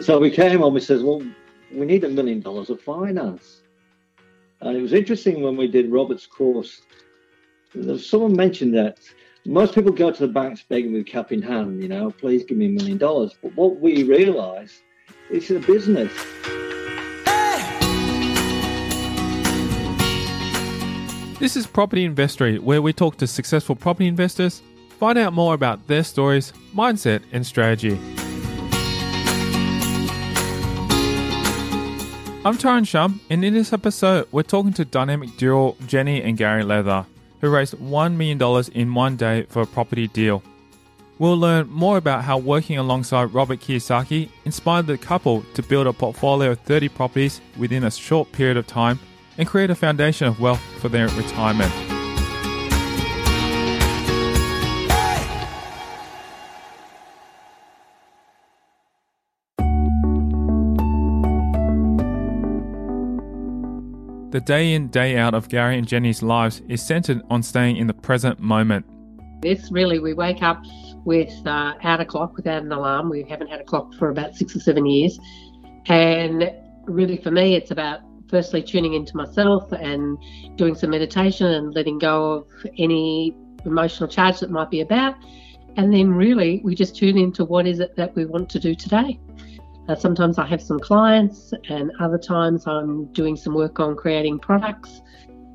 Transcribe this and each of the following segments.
So we came on, we says, well, we need a million dollars of finance. And it was interesting when we did Robert's course, someone mentioned that most people go to the banks begging with cap in hand, you know, please give me a million dollars. But what we realize, it's a business. This is Property Investory, where we talk to successful property investors, find out more about their stories, mindset, and strategy. I'm Tyron Shum, and in this episode, we're talking to dynamic duo Jenny and Gary Leather who raised $1 million in one day for a property deal. We'll learn more about how working alongside Robert Kiyosaki inspired the couple to build a portfolio of 30 properties within a short period of time and create a foundation of wealth for their retirement. The day in, day out of Gary and Jenny's lives is centered on staying in the present moment. This really, we wake up without uh, a clock, without an alarm. We haven't had a clock for about six or seven years. And really, for me, it's about firstly tuning into myself and doing some meditation and letting go of any emotional charge that might be about. And then, really, we just tune into what is it that we want to do today. Uh, sometimes I have some clients, and other times I'm doing some work on creating products.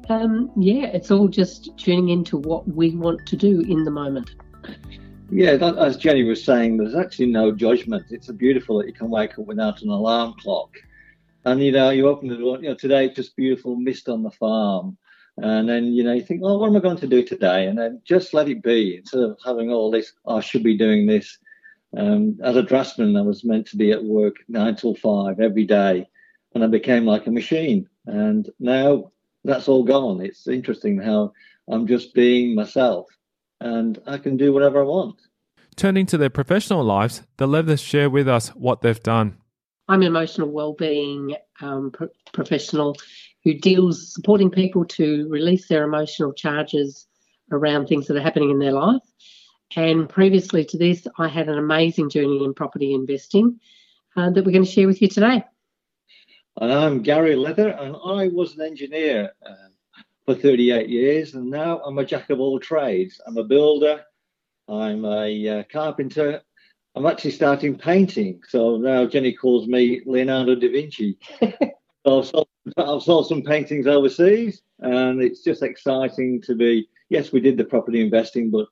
Um, yeah, it's all just tuning into what we want to do in the moment. Yeah, that, as Jenny was saying, there's actually no judgment. It's beautiful that you can wake up without an alarm clock. And you know, you open the door, you know, today it's just beautiful mist on the farm. And then, you know, you think, oh, what am I going to do today? And then just let it be instead of having all this, oh, I should be doing this. Um, as a draftsman, I was meant to be at work nine till five every day, and I became like a machine. And now that's all gone. It's interesting how I'm just being myself, and I can do whatever I want. Turning to their professional lives, the Leathers share with us what they've done. I'm an emotional well-being um, pro- professional who deals supporting people to release their emotional charges around things that are happening in their life and previously to this, I had an amazing journey in property investing uh, that we're going to share with you today. And I'm Gary Leather, and I was an engineer uh, for 38 years, and now I'm a jack of all trades. I'm a builder, I'm a uh, carpenter. I'm actually starting painting, so now Jenny calls me Leonardo da Vinci. so I've, sold, I've sold some paintings overseas, and it's just exciting to be. Yes, we did the property investing, but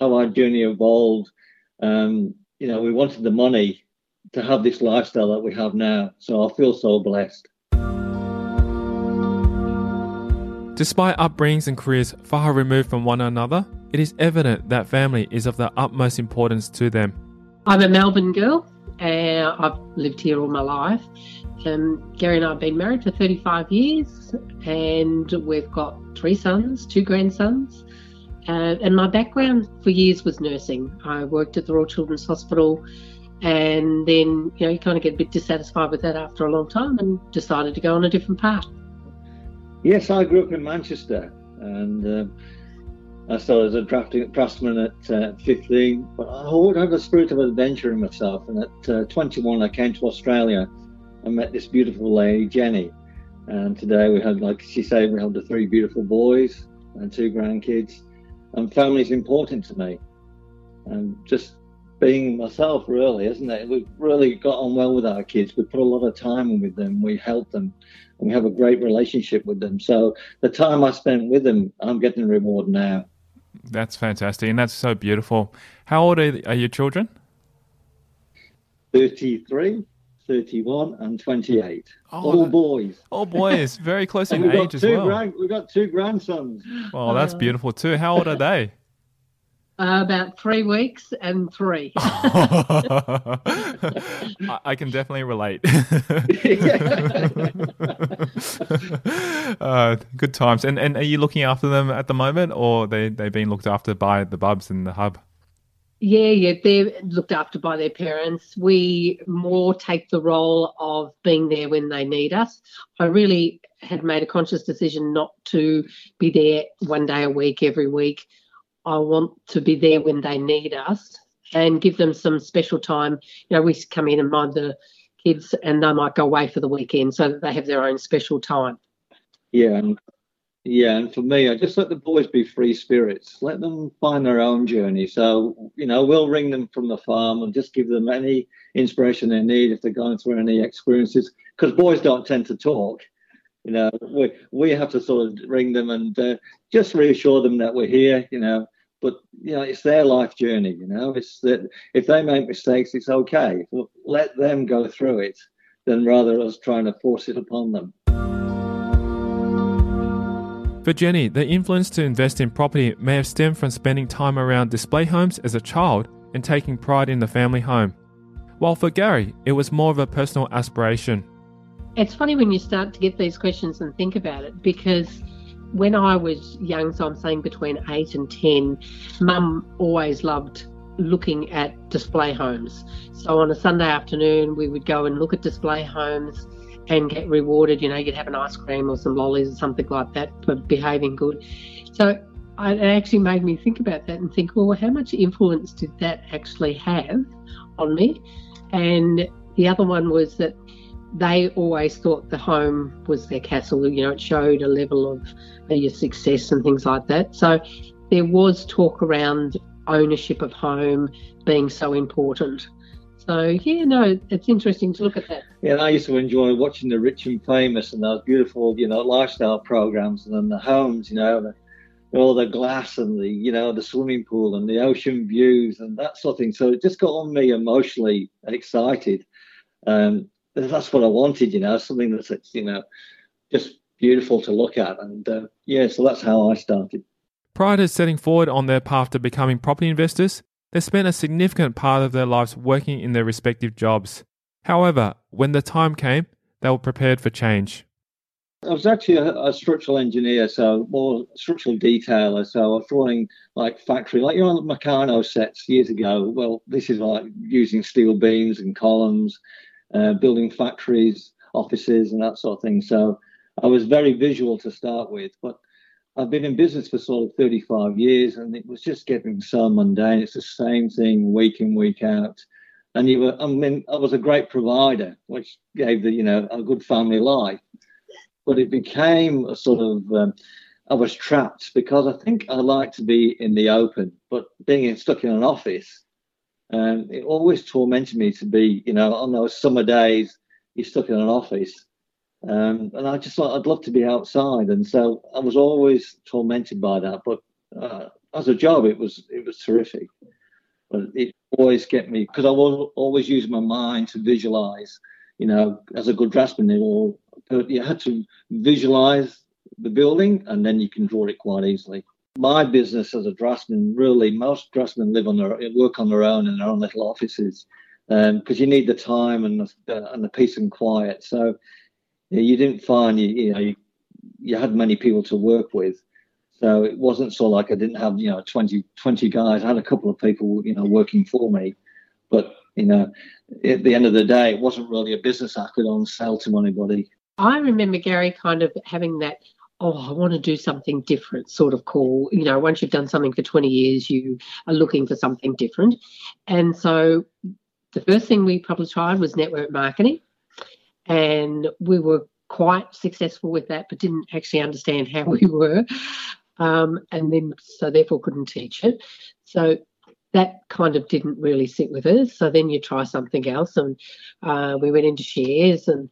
how our journey evolved. Um, you know, we wanted the money to have this lifestyle that we have now. So I feel so blessed. Despite upbringings and careers far removed from one another, it is evident that family is of the utmost importance to them. I'm a Melbourne girl. and I've lived here all my life. Um, Gary and I have been married for 35 years, and we've got three sons, two grandsons. Uh, and my background for years was nursing. I worked at the Royal Children's Hospital, and then you know you kind of get a bit dissatisfied with that after a long time, and decided to go on a different path. Yes, I grew up in Manchester, and uh, I started as a drafting draftsman at uh, 15. But I always had a spirit of adventure in myself, and at uh, 21 I came to Australia and met this beautiful lady, Jenny. And today we had, like she said, we have the three beautiful boys and two grandkids and family is important to me. And just being myself, really, isn't it? We've really got on well with our kids. We put a lot of time in with them. We help them, and we have a great relationship with them. So the time I spent with them, I'm getting the reward now. That's fantastic, and that's so beautiful. How old are, are your children? Thirty-three. 31, and 28. Oh, All that- boys. Oh, boys, very close And in we've age got, as two well. grand, we've got two grandsons. Oh, that's beautiful too. How old are they? Uh, about three weeks and three. I, I can definitely relate. uh, good times. And and are you looking after them at the moment, or they they being looked after by the bubs in the hub? Yeah, yeah, they're looked after by their parents. We more take the role of being there when they need us. I really had made a conscious decision not to be there one day a week every week. I want to be there when they need us and give them some special time. You know, we come in and mind the kids and they might go away for the weekend so that they have their own special time. Yeah, and yeah, and for me, I just let the boys be free spirits. Let them find their own journey. So, you know, we'll ring them from the farm and just give them any inspiration they need if they're going through any experiences. Because boys don't tend to talk. You know, we we have to sort of ring them and uh, just reassure them that we're here. You know, but you know, it's their life journey. You know, it's that if they make mistakes, it's okay. Let them go through it, than rather us trying to force it upon them. For Jenny, the influence to invest in property may have stemmed from spending time around display homes as a child and taking pride in the family home. While for Gary, it was more of a personal aspiration. It's funny when you start to get these questions and think about it because when I was young, so I'm saying between eight and 10, mum always loved looking at display homes. So on a Sunday afternoon, we would go and look at display homes and get rewarded. You know, you'd have an ice cream or some lollies or something like that for behaving good. So it actually made me think about that and think, well, how much influence did that actually have on me? And the other one was that they always thought the home was their castle. You know, it showed a level of uh, your success and things like that. So there was talk around ownership of home being so important. So yeah, no, it's interesting to look at that. Yeah, and I used to enjoy watching the rich and famous and those beautiful, you know, lifestyle programs and then the homes, you know, the, all the glass and the, you know, the swimming pool and the ocean views and that sort of thing. So it just got on me emotionally excited. Um, that's what I wanted, you know, something that's, you know, just beautiful to look at. And uh, yeah, so that's how I started. Prior to setting forward on their path to becoming property investors, they spent a significant part of their lives working in their respective jobs. However, when the time came, they were prepared for change. I was actually a, a structural engineer, so more structural detailer. So I was drawing like factory, like you know, on Meccano sets years ago. Well, this is like using steel beams and columns, uh, building factories, offices, and that sort of thing. So I was very visual to start with, but I've been in business for sort of 35 years, and it was just getting so mundane. It's the same thing week in, week out. And you were, I mean, I was a great provider, which gave the, you know, a good family life. But it became a sort of, um, I was trapped because I think I like to be in the open, but being stuck in an office, um, it always tormented me to be, you know, on those summer days, you're stuck in an office. Um, and I just thought I'd love to be outside, and so I was always tormented by that. But uh, as a job, it was it was terrific. But it always kept me because I was always using my mind to visualize. You know, as a good draftsman, all you had to visualize the building, and then you can draw it quite easily. My business as a draftsman, really, most draftsmen live on their work on their own in their own little offices because um, you need the time and the, and the peace and quiet. So you didn't find you, you know you, you had many people to work with so it wasn't so like i didn't have you know 20 20 guys i had a couple of people you know working for me but you know at the end of the day it wasn't really a business i could on sell to anybody I remember Gary kind of having that, oh, I want to do something different sort of call. You know, once you've done something for 20 years, you are looking for something different. And so the first thing we probably tried was network marketing. And we were quite successful with that, but didn't actually understand how we were. Um, and then, so therefore, couldn't teach it. So that kind of didn't really sit with us. So then you try something else. And uh, we went into shares and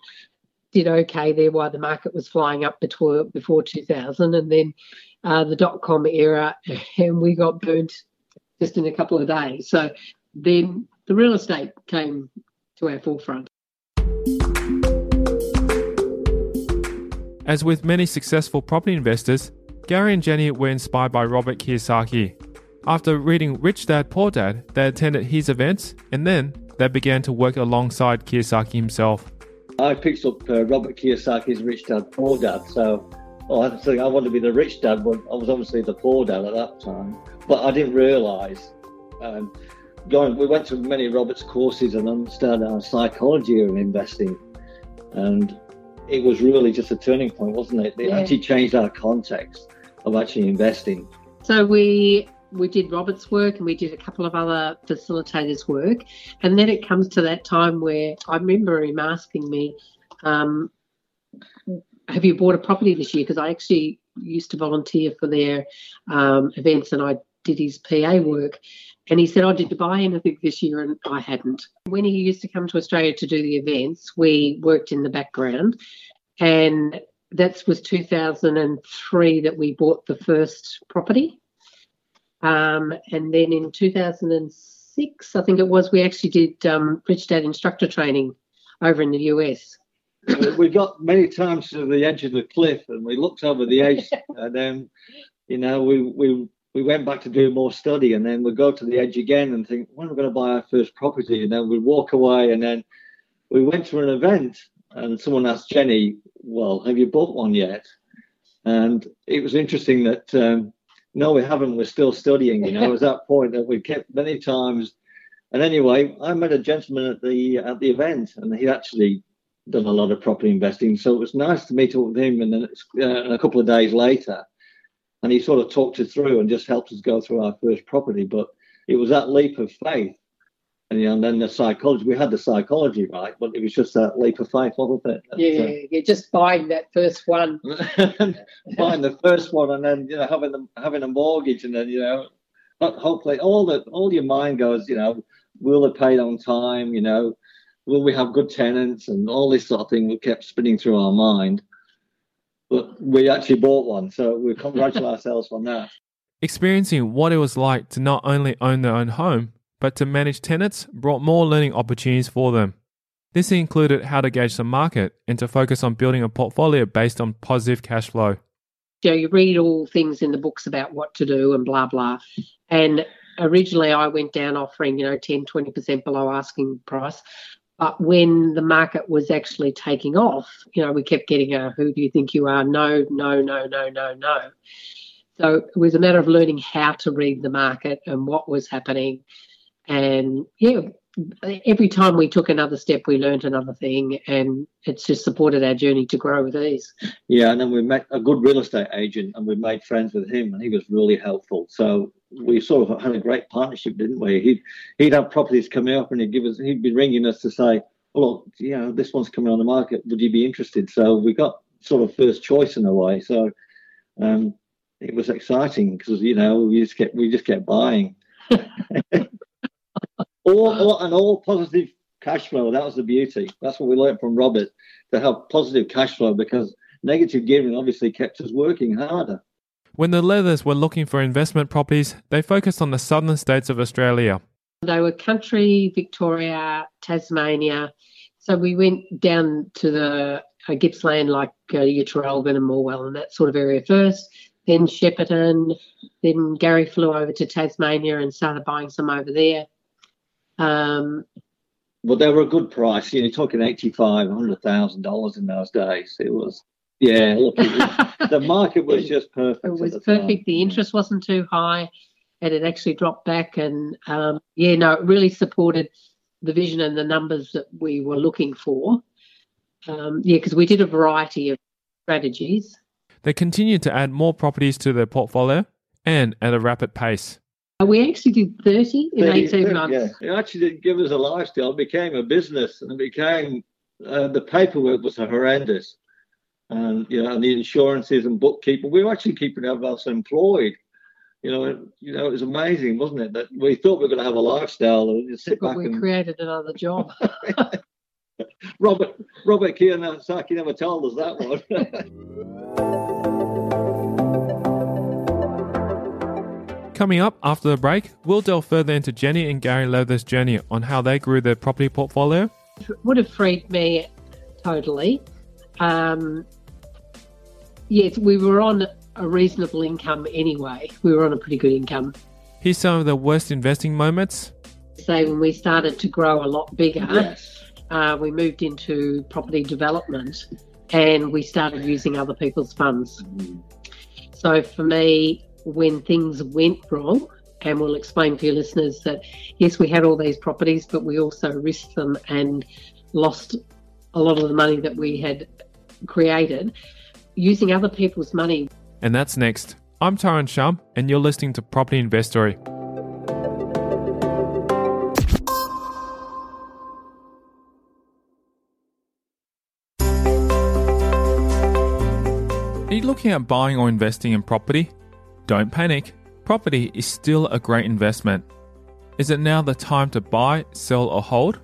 did okay there while the market was flying up before, before 2000. And then uh, the dot com era, and we got burnt just in a couple of days. So then the real estate came to our forefront. As with many successful property investors, Gary and Jenny were inspired by Robert Kiyosaki. After reading Rich Dad Poor Dad, they attended his events and then they began to work alongside Kiyosaki himself. I picked up uh, Robert Kiyosaki's Rich Dad Poor Dad, so well, I think I wanted to be the rich dad, but I was obviously the poor dad at that time. But I didn't realise. Um, going, we went to many Robert's courses and understood our psychology of investing, and it was really just a turning point, wasn't it? It Yeah. actually changed our context of actually investing. So we we did Robert's work and we did a couple of other facilitators' work, and then it comes to that time where I remember him asking me, um, "Have you bought a property this year?" Because I actually used to volunteer for their um, events and I did his PA work. And he said, Oh, did you buy anything this year? And I hadn't. When he used to come to Australia to do the events, we worked in the background. And that was 2003 that we bought the first property. Um, and then in 2006, I think it was, we actually did um, Rich Dad instructor training over in the US. we we got many times to the edge of the cliff, and we looked over the edge, and then, you know, we we we went back to do more study, and then we'd go to the edge again and think, when are we going to buy our first property? And then we'd walk away, and then we went to an event, and someone asked Jenny, "Well, have you bought one yet?" And it was interesting that um, no, we haven't. We're still studying. You know, it was that point that we kept many times. And anyway, I met a gentleman at the at the event, and he actually done a lot of property investing. So it was nice to meet up with him, and then uh, a couple of days later, and he sort of talked us through and just helped us go through our first property. But it was that leap of faith, and, you know, and then the psychology. We had the psychology right, but it was just that leap of faith, wasn't it? That, Yeah, yeah, just buying that first one. uh, buying the first one, and then you know having the having a mortgage, and then you know, ho- hopefully all the all your mind goes, you know, will it pay on time? You know, will we have good tenants and all this sort of thing that kept spinning through our mind. But we actually bought one, so we congratulate ourselves on that. Experiencing what it was like to not only own their own home, but to manage tenants brought more learning opportunities for them. This included how to gauge the market and to focus on building a portfolio based on positive cash flow. you know, you read all things in the books about what to do and blah, blah. And originally I went down offering, you know, 10, 20% below asking price. But when the market was actually taking off, you know, we kept getting a who do you think you are? No, no, no, no, no, no. So it was a matter of learning how to read the market and what was happening. And yeah, every time we took another step, we learned another thing. And it's just supported our journey to grow with ease. Yeah, and then we met a good real estate agent, and we made friends with him, and he was really helpful. So we sort of had a great partnership, didn't we? He'd he'd have properties coming up, and he'd give us, he'd be ringing us to say, "Well, look, you know, this one's coming on the market. Would you be interested?" So we got sort of first choice in a way. So um, it was exciting because you know we just kept we just kept buying. all, all and all positive cash flow. That was the beauty. That's what we learned from Robert to have positive cash flow because negative gearing obviously kept us working harder. When the Leathers were looking for investment properties, they focused on the southern states of Australia. They were country, Victoria, Tasmania. So we went down to the uh, Gippsland, like uh, your Traralgon and Morwell and that sort of area first. Then Shepparton. Then Gary flew over to Tasmania and started buying some over there. Um, But they were a good price. You know, you're talking eighty-five, hundred thousand dollars in those days. It was, yeah. Look, was, the market was just perfect. it was the time. perfect. The interest wasn't too high, and it actually dropped back. And um, yeah, no, it really supported the vision and the numbers that we were looking for. Um, yeah, because we did a variety of strategies. They continued to add more properties to their portfolio and at a rapid pace. Uh, We actually did 30 in 18 months. Yeah, it actually didn't give us a lifestyle. It became a business, and it became uh, the paperwork was horrendous, and you know, and the insurances and bookkeeping. We were actually keeping ourselves employed. You know, it, you know, it was amazing, wasn't it? That we thought we were going to have a lifestyle and just sit But back we and created another job. Robert Robert Kiyosaki never told us that one. Coming up after the break, we'll delve further into Jenny and Gary Leather's journey on how they grew their property portfolio would have freed me totally. Um, yes, we were on a reasonable income anyway. We were on a pretty good income. Here's some of the worst investing moments. Say when we started to grow a lot bigger, Yes. uh, we moved into property development and we started using other people's funds. So for me, when things went wrong, and we'll explain for your listeners that yes, we had all these properties, but we also risked them and lost a lot of the money that we had created using other people's money. And that's next. I'm Tyron Shum, and you're listening to Property Investory. Are you looking at buying or investing in property? Don't panic. Property is still a great investment. Is it now the time to buy, sell, or hold?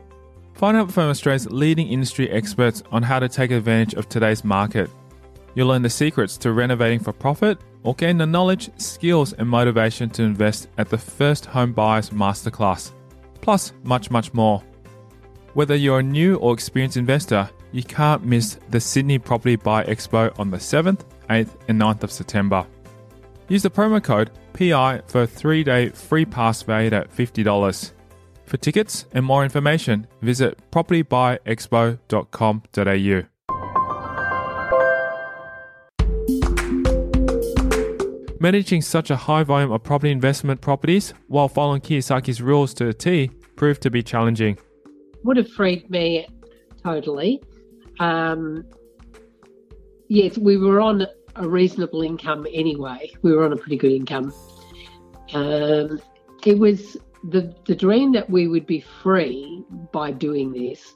Find out from Australia's leading industry experts on how to take advantage of today's market. You'll learn the secrets to renovating for profit or gain the knowledge, skills, and motivation to invest at the First Home Buyers Masterclass. Plus, much, much more. Whether you're a new or experienced investor, you can't miss the Sydney Property Buy Expo on the 7th, 8th, and 9th of September. Use the promo code PI for a three day free pass valued at $50. For tickets and more information, visit propertybuyexpo.com.au. Managing such a high volume of property investment properties while following Kiyosaki's rules to a T proved to be challenging. Would have freed me totally. Um, yes, we were on a reasonable income anyway. We were on a pretty good income. Um, it was the the dream that we would be free by doing this,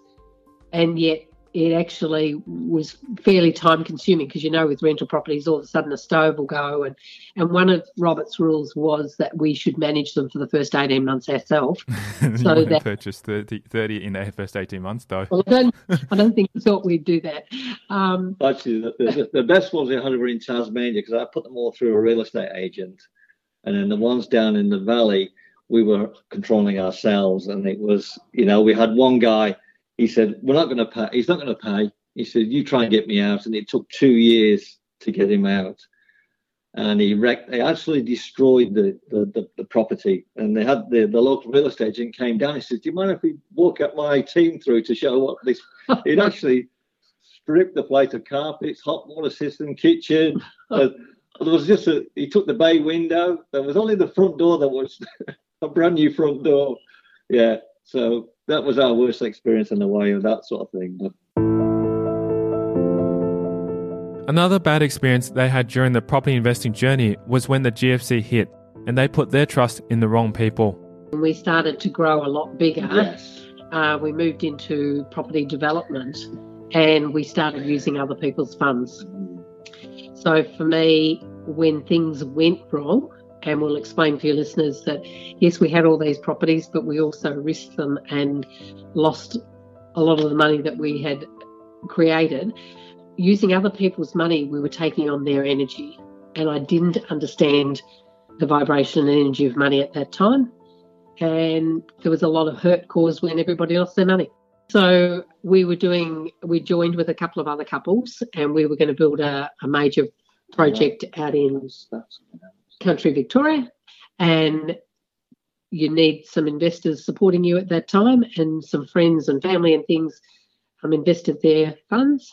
and yet it actually was fairly time consuming because you know with rental properties all of a sudden a stove will go and and one of Robert's rules was that we should manage them for the first 18 months ourselves you So won't that- purchase 30, 30 in the first 18 months, though. well, I don't I don't think we thought we'd do that um, Actually, the, the, the best ones I had were in Tasmania because I put them all through a real estate agent, and then the ones down in the valley we were controlling ourselves. And it was, you know, we had one guy. He said, "We're not going to pay." He's not going to pay. He said, "You try and get me out," and it took two years to get him out. And he wrecked. They actually destroyed the, the, the, the property. And they had the, the local real estate agent came down. He said, "Do you mind if we walk up my team through to show what this?" He'd actually stripped the place of carpets, hot water system, kitchen. Uh, there was just a. He took the bay window. There was only the front door that was a brand new front door. Yeah. So that was our worst experience in the way of that sort of thing. Another bad experience they had during the property investing journey was when the GFC hit and they put their trust in the wrong people. when we started to grow a lot bigger yes. uh, we moved into property development and we started using other people's funds So for me, when things went wrong, and we'll explain for your listeners that yes, we had all these properties, but we also risked them and lost a lot of the money that we had created. Using other people's money, we were taking on their energy. And I didn't understand the vibration and energy of money at that time. And there was a lot of hurt caused when everybody lost their money. So we were doing, we joined with a couple of other couples and we were going to build a, a major project out in country Victoria. And you need some investors supporting you at that time and some friends and family and things um, invested their funds.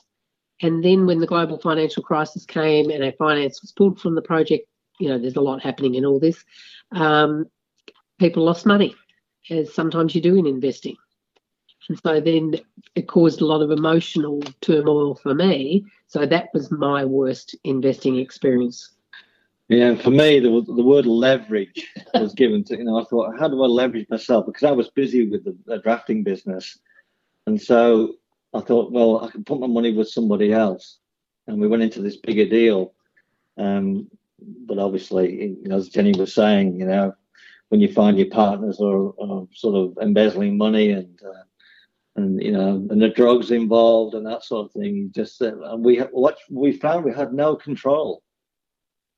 And then when the global financial crisis came and our finance was pulled from the project, you know, there's a lot happening in all this. Um, people lost money, as sometimes you do in investing. And so then it caused a lot of emotional turmoil for me. So that was my worst investing experience. Yeah, for me, the, the word leverage was given to, you know, I thought, how do I leverage myself? Because I was busy with the, the drafting business. And so I thought, well, I can put my money with somebody else. And we went into this bigger deal. Um, but obviously, you know, as Jenny was saying, you know, when you find your partners are, are sort of embezzling money and, uh, and you know, and the drugs involved and that sort of thing, you just, uh, and we, what we found, we had no control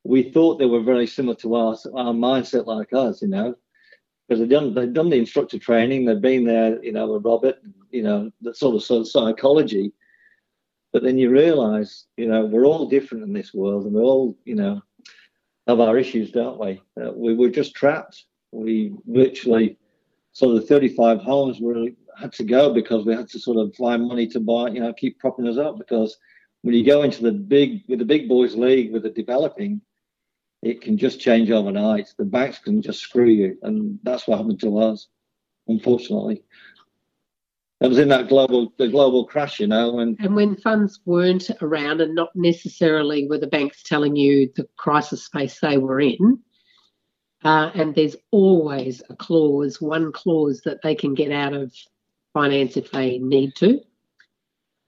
we thought they were very similar to our, our mindset like us, you know, because they'd done, they'd done the instructor training, they'd been there, you know, with Robert, you know, the sort of, sort of psychology. But then you realise, you know, we're all different in this world, and we all, you know, have our issues, don't we? Uh, we were just trapped. We literally, so the 35 homes really had to go because we had to sort of find money to buy, you know, keep propping us up. Because when you go into the big, with the big boys league with the developing, it can just change overnight. The banks can just screw you, and that's what happened to us, unfortunately. It was in that global the global crash, you know, and and when funds weren't around, and not necessarily were the banks telling you the crisis space they were in. Uh, and there's always a clause, one clause that they can get out of finance if they need to,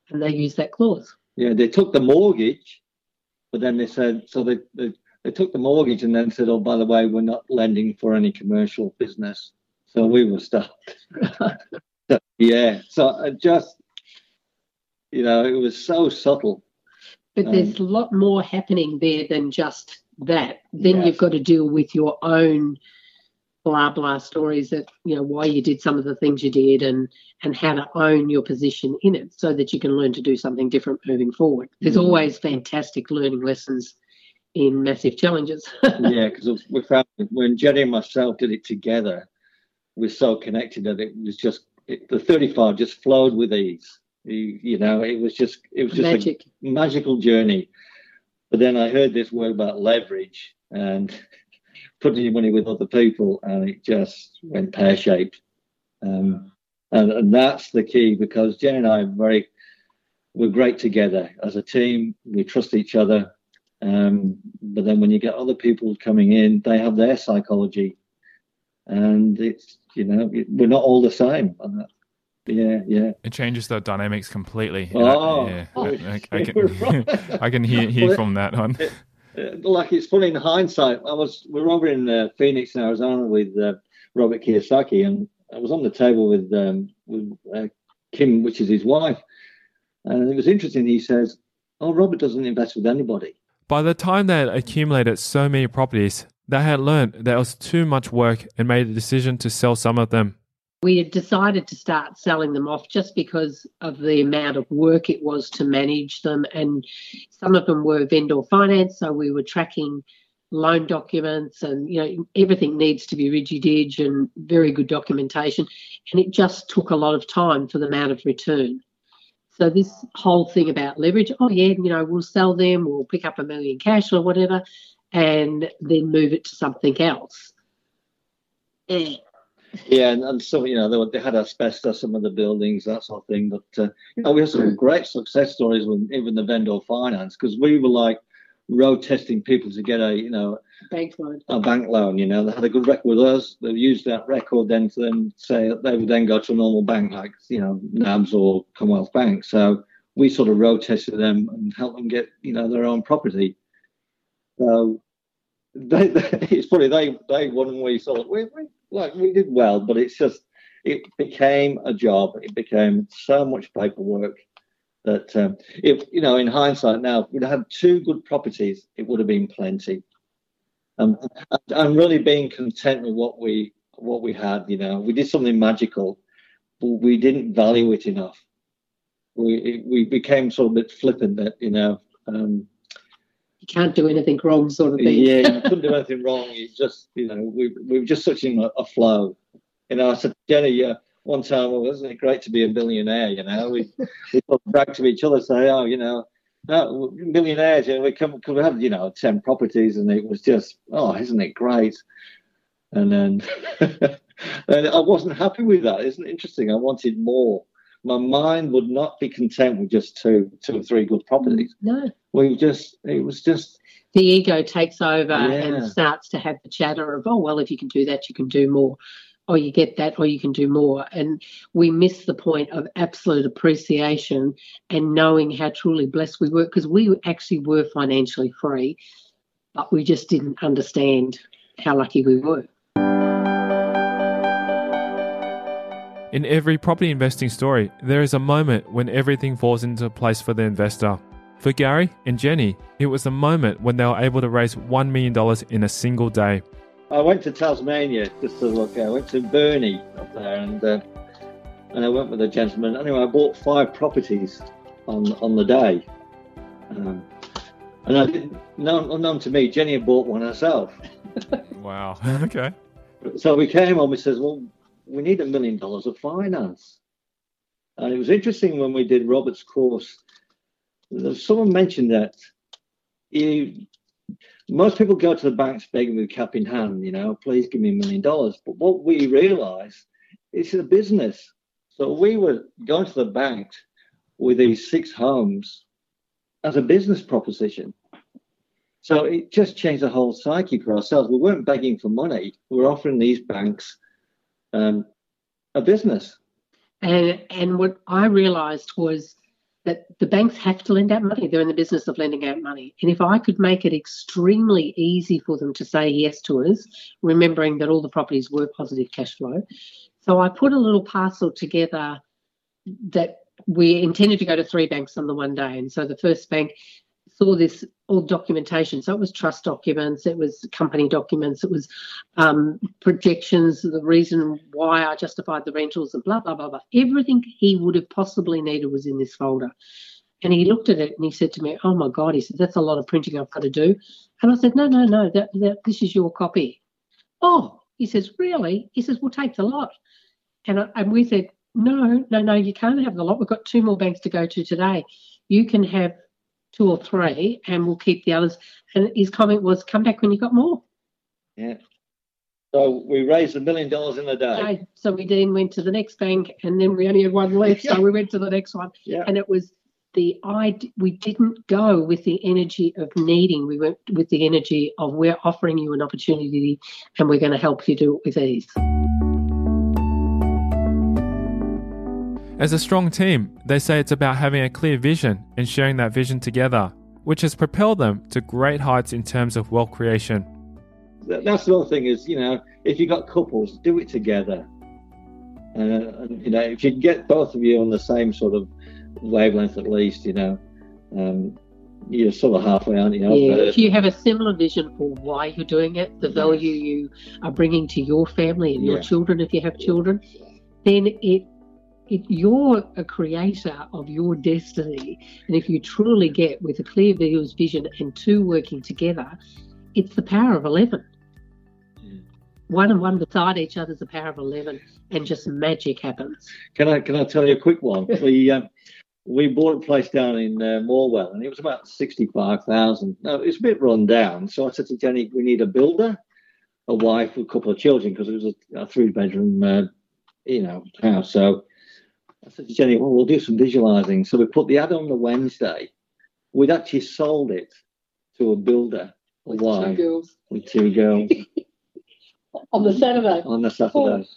and they use that clause. Yeah, they took the mortgage, but then they said so they, they they took the mortgage and then said, oh, by the way, we're not lending for any commercial business. So we were stopped. yeah. So I just, you know, it was so subtle. But there's um, a lot more happening there than just that. Then yes. you've got to deal with your own blah blah stories that you know why you did some of the things you did and and how to own your position in it so that you can learn to do something different moving forward there's mm. always fantastic learning lessons in massive challenges. yeah, because we found when Jenny and myself did it together, we're so connected that it was just it, the 35 just flowed with ease. You, you, know, it was just it was just Magic. a magical journey. But then I heard this word about leverage and putting your money with other people, and it just went pear shaped. Um, and, and that's the key because Jenny and I are very we're great together as a team. We trust each other um, but then when you get other people coming in, they have their psychology, and it's you know we're not all the same. Yeah, yeah. It changes the dynamics completely. Oh, yeah. I, I, I, can, I can hear, hear from that one. It, like it's funny in hindsight. I was we are over in uh, Phoenix, Arizona, with uh, Robert Kiyosaki, and I was on the table with um, with uh, Kim, which is his wife, and it was interesting. He says, "Oh, Robert doesn't invest with anybody." By the time they had accumulated so many properties, they had learned there was too much work and made a decision to sell some of them. We had decided to start selling them off just because of the amount of work it was to manage them. And some of them were vendor finance, so we were tracking loan documents and you know everything needs to be rigid and very good documentation and it just took a lot of time for the amount of return so this whole thing about leverage, oh yeah, you know, we'll sell them, we'll pick up a million cash or whatever, and then move it to something else. Yeah. Yeah, and, and so you know they, were, they had asbestos some of the buildings, that sort of thing. But uh, you know we had some great success stories with even the vendor finance because we were like road testing people to get a you know bank loan. A bank loan, you know, they had a good record with us. They used that record then to then say they would then go to a normal bank like, you know, NABS or Commonwealth Bank. So we sort of road tested them and helped them get, you know, their own property. So they, they, it's funny, they they won and we thought we, we like we did well, but it's just it became a job. It became so much paperwork that um, if you know in hindsight now, we'd had two good properties, it would have been plenty. Um, I'm really being content with what we what we had. You know, we did something magical, but we didn't value it enough. We we became sort of a bit flippant that you know. Um, you can't do anything wrong, sort of thing. Yeah, you couldn't do anything wrong. You just you know we we were just such in a, a flow. You know, I said, Jenny, yeah. One time, well, wasn't it great to be a billionaire? You know, we we talk back to each other, say, oh, you know, no, millionaires, you know, we come because we had, you know, ten properties, and it was just, oh, isn't it great? And then, and I wasn't happy with that. Isn't it interesting? I wanted more. My mind would not be content with just two, two or three good properties. No, we just, it was just the ego takes over yeah. and starts to have the chatter of, oh well, if you can do that, you can do more or you get that or you can do more. And we miss the point of absolute appreciation and knowing how truly blessed we were because we actually were financially free but we just didn't understand how lucky we were. In every property investing story there is a moment when everything falls into place for the investor. For Gary and Jenny, it was a moment when they were able to raise $1 million in a single day. I went to Tasmania just to look. I went to Burnie up there, and uh, and I went with a gentleman. Anyway, I bought five properties on on the day, um, and I didn't. Known, unknown to me, Jenny had bought one herself. wow. okay. So we came home. We says, "Well, we need a million dollars of finance." And it was interesting when we did Robert's course. Someone mentioned that you, most people go to the banks begging with cap in hand, you know, please give me a million dollars. But what we realized, it's a business. So we were going to the bank with these six homes as a business proposition. So it just changed the whole psyche for ourselves. We weren't begging for money. We were offering these banks um, a business. And and what I realised was that the banks have to lend out money. They're in the business of lending out money. And if I could make it extremely easy for them to say yes to us, remembering that all the properties were positive cash flow, so I put a little parcel together that we intended to go to three banks on the one day. And so the first bank saw this all documentation. So it was trust documents, it was company documents, it was um, projections, the reason why I justified the rentals, and blah, blah, blah, blah. Everything he would have possibly needed was in this folder. And he looked at it and he said to me, Oh my God, he said, that's a lot of printing I've got to do. And I said, No, no, no, that, that this is your copy. Oh, he says, Really? He says, We'll take the lot. And, I, and we said, No, no, no, you can't have the lot. We've got two more banks to go to today. You can have two or three and we'll keep the others. And his comment was, Come back when you got more. Yeah. So we raised a million dollars in a day. Okay, so we then went to the next bank and then we only had one left. So we went to the next one. Yeah. And it was the I we didn't go with the energy of needing. We went with the energy of we're offering you an opportunity and we're going to help you do it with ease. As a strong team, they say it's about having a clear vision and sharing that vision together, which has propelled them to great heights in terms of wealth creation. That's the other thing is, you know, if you've got couples, do it together. Uh, and, you know, if you get both of you on the same sort of wavelength at least, you know, um, you're sort of halfway, aren't you? Yeah, if you have a similar vision for why you're doing it, the value you are bringing to your family and your children, if you have children, then it, it you're a creator of your destiny. And if you truly get with a clear viewer's vision and two working together, it's the power of 11. Mm. One and one beside each other is the power of 11, and just magic happens. Can I can I tell you a quick one? we um, we bought a place down in uh, Morwell, and it was about sixty five thousand. Now it's a bit run down, so I said to Jenny, "We need a builder, a wife, a couple of children, because it was a, a three bedroom, uh, you know, house." So I said to Jenny, "Well, we'll do some visualizing." So we put the ad on the Wednesday. We'd actually sold it to a builder, a wife, girls with two girls on the Saturday. on the Saturday.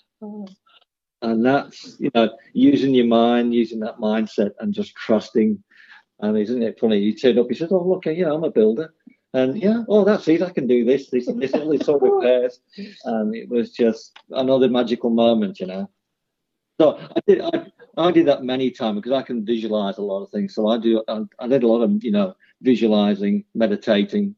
And that's, you know, using your mind, using that mindset and just trusting. And isn't it funny? He turned up, he said, Oh, look, you know, I'm a builder. And yeah, oh, that's it. I can do this, this, and this, all this sort of repairs. And it was just another magical moment, you know. So I did, I, I did that many times because I can visualize a lot of things. So I do, I, I did a lot of, you know, visualizing, meditating.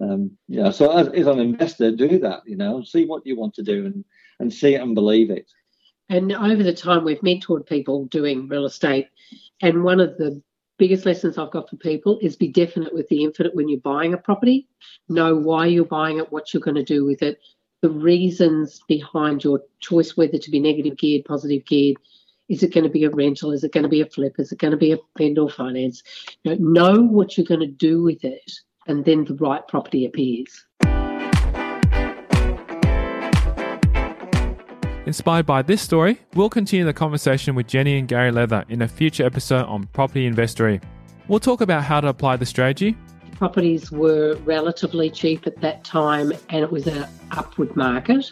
Um, yeah. So as, as an investor, do that, you know, see what you want to do and, and see it and believe it. And over the time, we've mentored people doing real estate. And one of the biggest lessons I've got for people is be definite with the infinite when you're buying a property. Know why you're buying it, what you're going to do with it, the reasons behind your choice whether to be negative geared, positive geared. Is it going to be a rental? Is it going to be a flip? Is it going to be a vendor finance? You know, know what you're going to do with it, and then the right property appears. Inspired by this story, we'll continue the conversation with Jenny and Gary Leather in a future episode on property investory. We'll talk about how to apply the strategy, properties were relatively cheap at that time and it was an upward market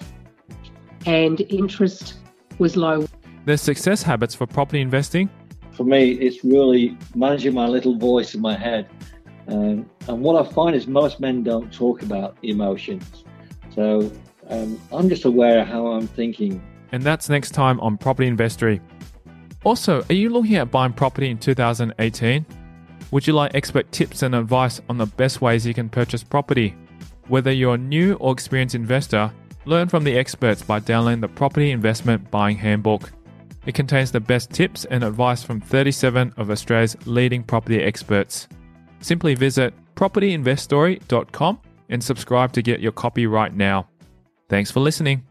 and interest was low. Their success habits for property investing, For me, it's really managing my little voice in my head. Um, and what I find is most men don't talk about emotions. So um, I'm just aware of how I'm thinking. and that's next time on Property Investory. Also, are you looking at buying property in 2018? Would you like expert tips and advice on the best ways you can purchase property? Whether you're a new or experienced investor, learn from the experts by downloading the Property Investment Buying Handbook. It contains the best tips and advice from 37 of Australia's leading property experts. Simply visit propertyinvestory.com and subscribe to get your copy right now. Thanks for listening.